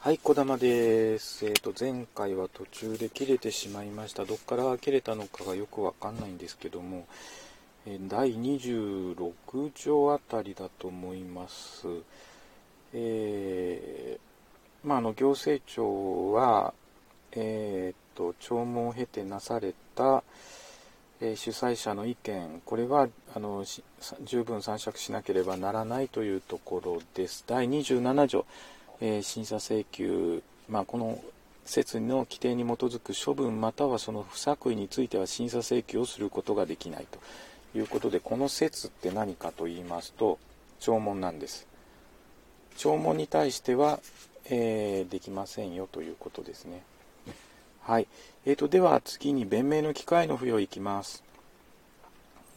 はい、小玉です。えっ、ー、と、前回は途中で切れてしまいました。どっから切れたのかがよくわかんないんですけども、えー、第26条あたりだと思います。えー、まあ、あの、行政庁は、えっ、と、聴聞を経てなされた、え主催者の意見、これはあの十分参酌しなければならないというところです。第27条、えー、審査請求、まあ、この説の規定に基づく処分またはその不作為については審査請求をすることができないと。いうことでこの説って何かと言いますと聴聞なんです。聴聞に対しては、えー、できませんよということですね。はい、えーと、では次に弁明の機会の付与いきます。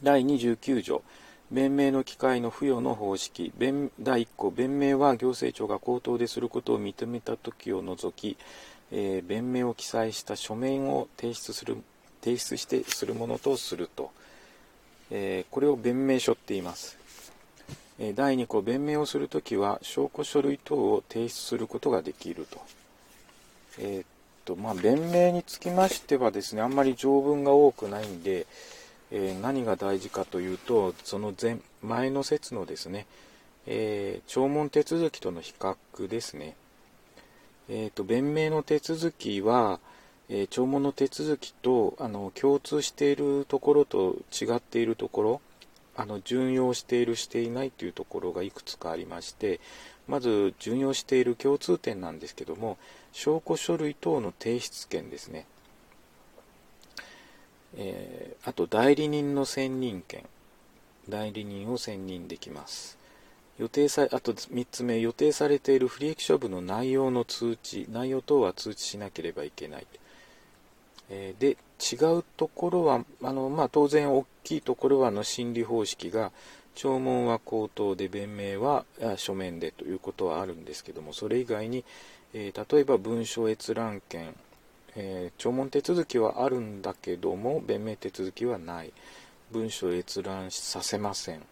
第29条。弁明の機会の付与の方式。弁第1項。弁明は行政庁が口頭ですることを認めた時を除き、えー、弁明を記載した書面を提出する提出してするものとすると、えー、これを弁明書って言います、えー、第2項。弁明をするときは証拠書類等を提出することができると,、えー、っとまあ、弁明につきましてはですねあんまり条文が多くないんで、えー、何が大事かというと、その前前の説のですね、えー、聴聞手続きとの比較ですね。えーと、弁明の手続きは、えー、聴聞の手続きとあの共通しているところと違っているところ、あの準用している、していないというところがいくつかありまして、まず準用している共通点なんですけども、証拠書類等の提出権ですね。えー、あと代理人の選任権。代理人を選任できます。予定さあと3つ目予定されている不利益処分の内容の通知。内容等は通知しなければいけない、えー、で違うところはあの、まあ、当然大きいところはの審理方式が聴聞は口頭で弁明は書面でということはあるんですけどもそれ以外に、えー、例えば文書閲覧権えー、聴聞手続きはあるんだけども弁明手続きはない。文書閲覧させません、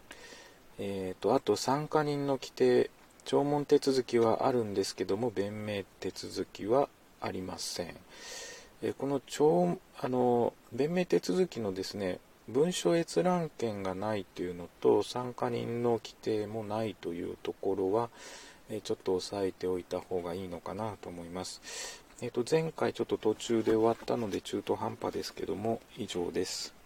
えーと、あと参加人の規定聴聞手続きはあるんですけども弁明手続きはありません、え、この聴あの弁明手続きのですね文書閲覧権がないというのと参加人の規定もないというところは、えちょっと押さえておいた方がいいのかなと思います。えっ、と、前回ちょっと途中で終わったので中途半端ですけども、以上です。